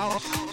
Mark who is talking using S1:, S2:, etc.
S1: house